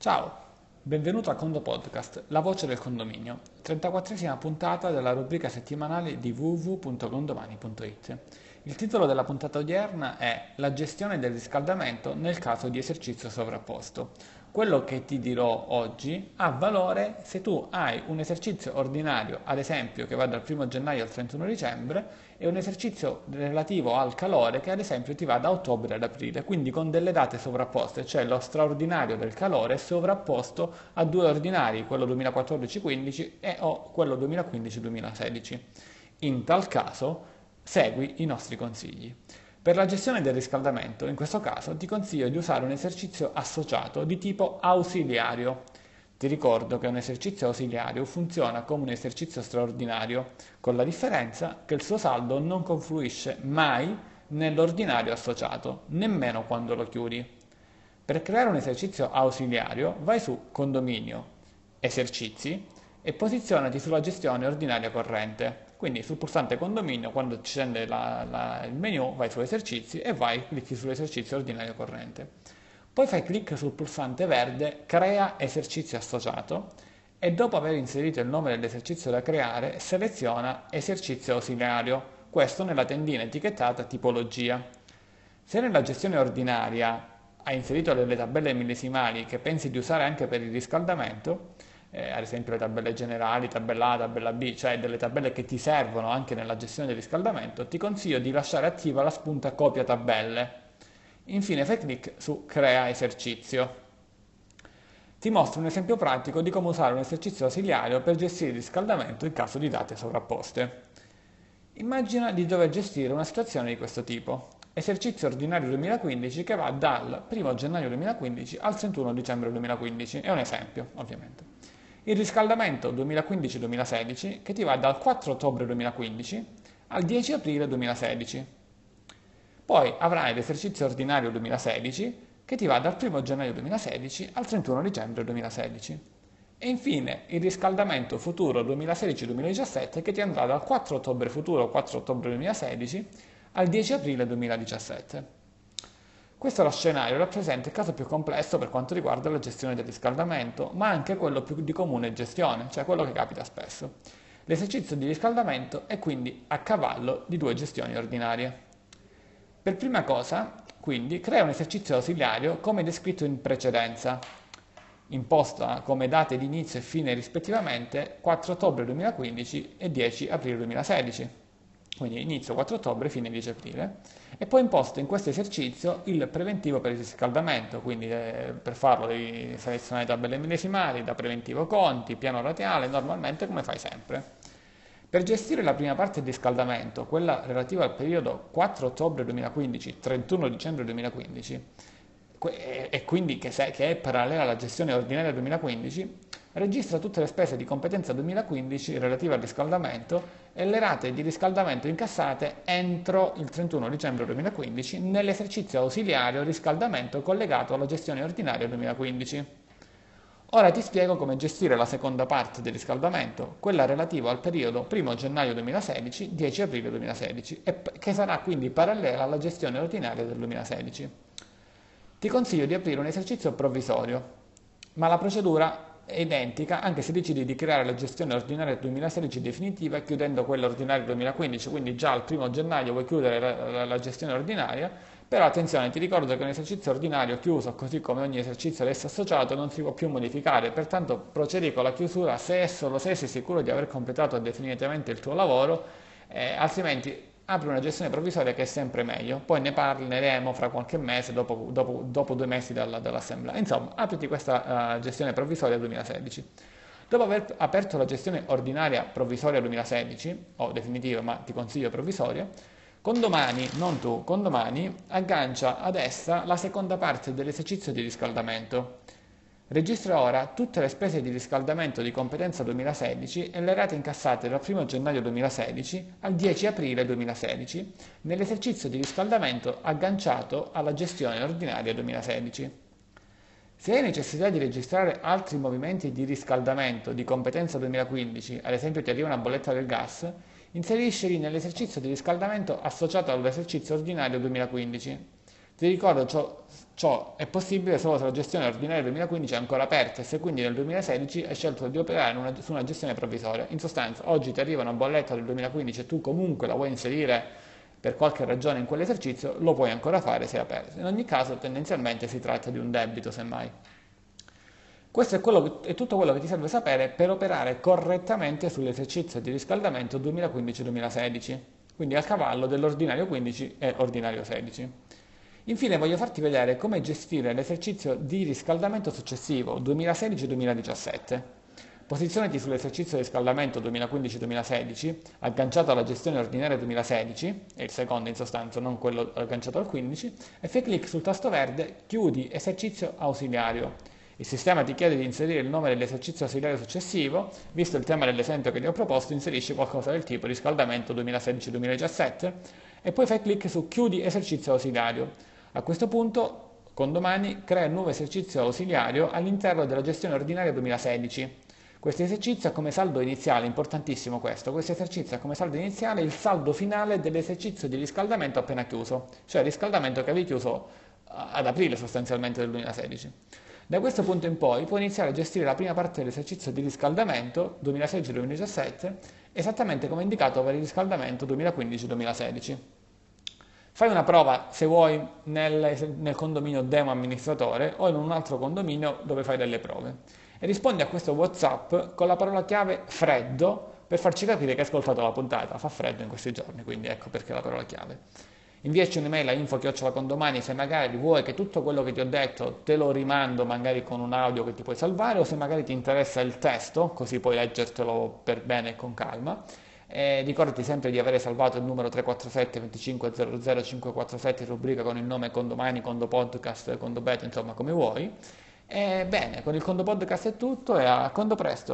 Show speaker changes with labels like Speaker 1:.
Speaker 1: Ciao, benvenuto a Condo Podcast, la voce del condominio, 34esima puntata della rubrica settimanale di www.condomani.it. Il titolo della puntata odierna è La gestione del riscaldamento nel caso di esercizio sovrapposto. Quello che ti dirò oggi ha valore se tu hai un esercizio ordinario, ad esempio che va dal 1 gennaio al 31 dicembre, e un esercizio relativo al calore che ad esempio ti va da ottobre ad aprile, quindi con delle date sovrapposte, cioè lo straordinario del calore sovrapposto a due ordinari, quello 2014-15 e o quello 2015-2016. In tal caso Segui i nostri consigli. Per la gestione del riscaldamento, in questo caso, ti consiglio di usare un esercizio associato di tipo ausiliario. Ti ricordo che un esercizio ausiliario funziona come un esercizio straordinario, con la differenza che il suo saldo non confluisce mai nell'ordinario associato, nemmeno quando lo chiudi. Per creare un esercizio ausiliario vai su Condominio, Esercizi e posizionati sulla gestione ordinaria corrente. Quindi sul pulsante condominio, quando scende la, la, il menu, vai su esercizi e vai, clicchi sull'esercizio ordinario corrente. Poi fai clic sul pulsante verde Crea esercizio associato e dopo aver inserito il nome dell'esercizio da creare, seleziona esercizio ausiliario, questo nella tendina etichettata tipologia. Se nella gestione ordinaria hai inserito delle tabelle millesimali che pensi di usare anche per il riscaldamento, eh, ad esempio le tabelle generali, tabella A, tabella B, cioè delle tabelle che ti servono anche nella gestione del riscaldamento, ti consiglio di lasciare attiva la spunta copia tabelle. Infine fai clic su crea esercizio. Ti mostro un esempio pratico di come usare un esercizio ausiliario per gestire il riscaldamento in caso di date sovrapposte. Immagina di dover gestire una situazione di questo tipo. Esercizio ordinario 2015 che va dal 1 gennaio 2015 al 31 dicembre 2015. È un esempio, ovviamente il riscaldamento 2015-2016 che ti va dal 4 ottobre 2015 al 10 aprile 2016. Poi avrai l'esercizio ordinario 2016 che ti va dal 1 gennaio 2016 al 31 dicembre 2016. E infine il riscaldamento futuro 2016-2017 che ti andrà dal 4 ottobre futuro 4 ottobre 2016 al 10 aprile 2017. Questo scenario rappresenta il caso più complesso per quanto riguarda la gestione del riscaldamento, ma anche quello più di comune gestione, cioè quello che capita spesso. L'esercizio di riscaldamento è quindi a cavallo di due gestioni ordinarie. Per prima cosa, quindi, crea un esercizio ausiliario come descritto in precedenza, imposta come date di inizio e fine rispettivamente 4 ottobre 2015 e 10 aprile 2016 quindi inizio 4 ottobre, fine 10 aprile, e poi imposto in questo esercizio il preventivo per il riscaldamento, quindi eh, per farlo devi selezionare tabelle millesimali, da preventivo conti, piano rateale, normalmente come fai sempre. Per gestire la prima parte del riscaldamento, quella relativa al periodo 4 ottobre 2015-31 dicembre 2015, e quindi che, è parallela alla gestione ordinaria 2015, registra tutte le spese di competenza 2015 relative al riscaldamento e le rate di riscaldamento incassate entro il 31 dicembre 2015 nell'esercizio ausiliario riscaldamento collegato alla gestione ordinaria 2015. Ora ti spiego come gestire la seconda parte del riscaldamento, quella relativa al periodo 1 gennaio 2016-10 aprile 2016, e che sarà quindi parallela alla gestione ordinaria del 2016. Ti consiglio di aprire un esercizio provvisorio, ma la procedura è identica anche se decidi di creare la gestione ordinaria 2016 definitiva chiudendo quella ordinaria 2015, quindi già al primo gennaio vuoi chiudere la, la, la gestione ordinaria, però attenzione, ti ricordo che un esercizio ordinario chiuso, così come ogni esercizio ad esso associato, non si può più modificare, pertanto procedi con la chiusura se solo se sei sicuro di aver completato definitivamente il tuo lavoro, eh, altrimenti apri una gestione provvisoria che è sempre meglio, poi ne parleremo fra qualche mese, dopo, dopo, dopo due mesi dalla, dall'assemblea. Insomma, apriti questa uh, gestione provvisoria 2016. Dopo aver aperto la gestione ordinaria provvisoria 2016, o definitiva, ma ti consiglio provvisoria, con non tu, con aggancia ad essa la seconda parte dell'esercizio di riscaldamento Registra ora tutte le spese di riscaldamento di competenza 2016 e le rate incassate dal 1 gennaio 2016 al 10 aprile 2016 nell'esercizio di riscaldamento agganciato alla gestione ordinaria 2016. Se hai necessità di registrare altri movimenti di riscaldamento di competenza 2015, ad esempio ti arriva una bolletta del gas, inseriscili nell'esercizio di riscaldamento associato all'esercizio ordinario 2015 Ti ricordo ciò, ciò è possibile solo se la gestione ordinaria 2015 è ancora aperta e se quindi nel 2016 hai scelto di operare una, su una gestione provvisoria. In sostanza, oggi ti arriva una bolletta del 2015 e tu comunque la vuoi inserire per qualche ragione in quell'esercizio, lo puoi ancora fare se è aperto. In ogni caso, tendenzialmente si tratta di un debito, semmai. Questo è, che, è, tutto quello che ti serve sapere per operare correttamente sull'esercizio di riscaldamento 2015-2016, quindi al cavallo dell'ordinario 15 e ordinario 16. Infine voglio farti vedere come gestire l'esercizio di riscaldamento successivo 2016-2017. Posizionati sull'esercizio di riscaldamento 2015-2016, agganciato alla gestione ordinaria 2016, è il secondo in sostanza, non quello agganciato al 15, e fai clic sul tasto verde Chiudi esercizio ausiliario. Il sistema ti chiede di inserire il nome dell'esercizio ausiliario successivo, visto il tema dell'esempio che ti ho proposto, inserisci qualcosa del tipo riscaldamento 2016-2017 e poi fai clic su Chiudi esercizio ausiliario. A questo punto, con domani, crea un nuovo esercizio ausiliario all'interno della gestione ordinaria 2016. Questo esercizio ha come saldo iniziale, importantissimo questo, questo esercizio ha come saldo iniziale il saldo finale dell'esercizio di riscaldamento appena chiuso, cioè il riscaldamento che avevi chiuso ad aprile sostanzialmente del 2016. Da questo punto in poi puoi iniziare a gestire la prima parte dell'esercizio di riscaldamento 2016-2017 esattamente come indicato per il riscaldamento 2015-2016. Fai una prova, se vuoi, nel, nel, condominio demo amministratore o in un altro condominio dove fai delle prove. E rispondi a questo WhatsApp con la parola chiave freddo per farci capire che hai ascoltato la puntata. Fa freddo in questi giorni, quindi ecco perché la parola chiave. Inviaci un'email a info-condomani se magari vuoi che tutto quello che ti ho detto te lo rimando magari con un audio che ti puoi salvare o se magari ti interessa il testo, così puoi leggertelo per bene e con calma e ricordati sempre di avere salvato il numero 347 2500 547 in rubrica con il nome Condomani, Condo Podcast, Condo Beta, insomma come vuoi. E bene, con il Condo Podcast è tutto e a Condo presto.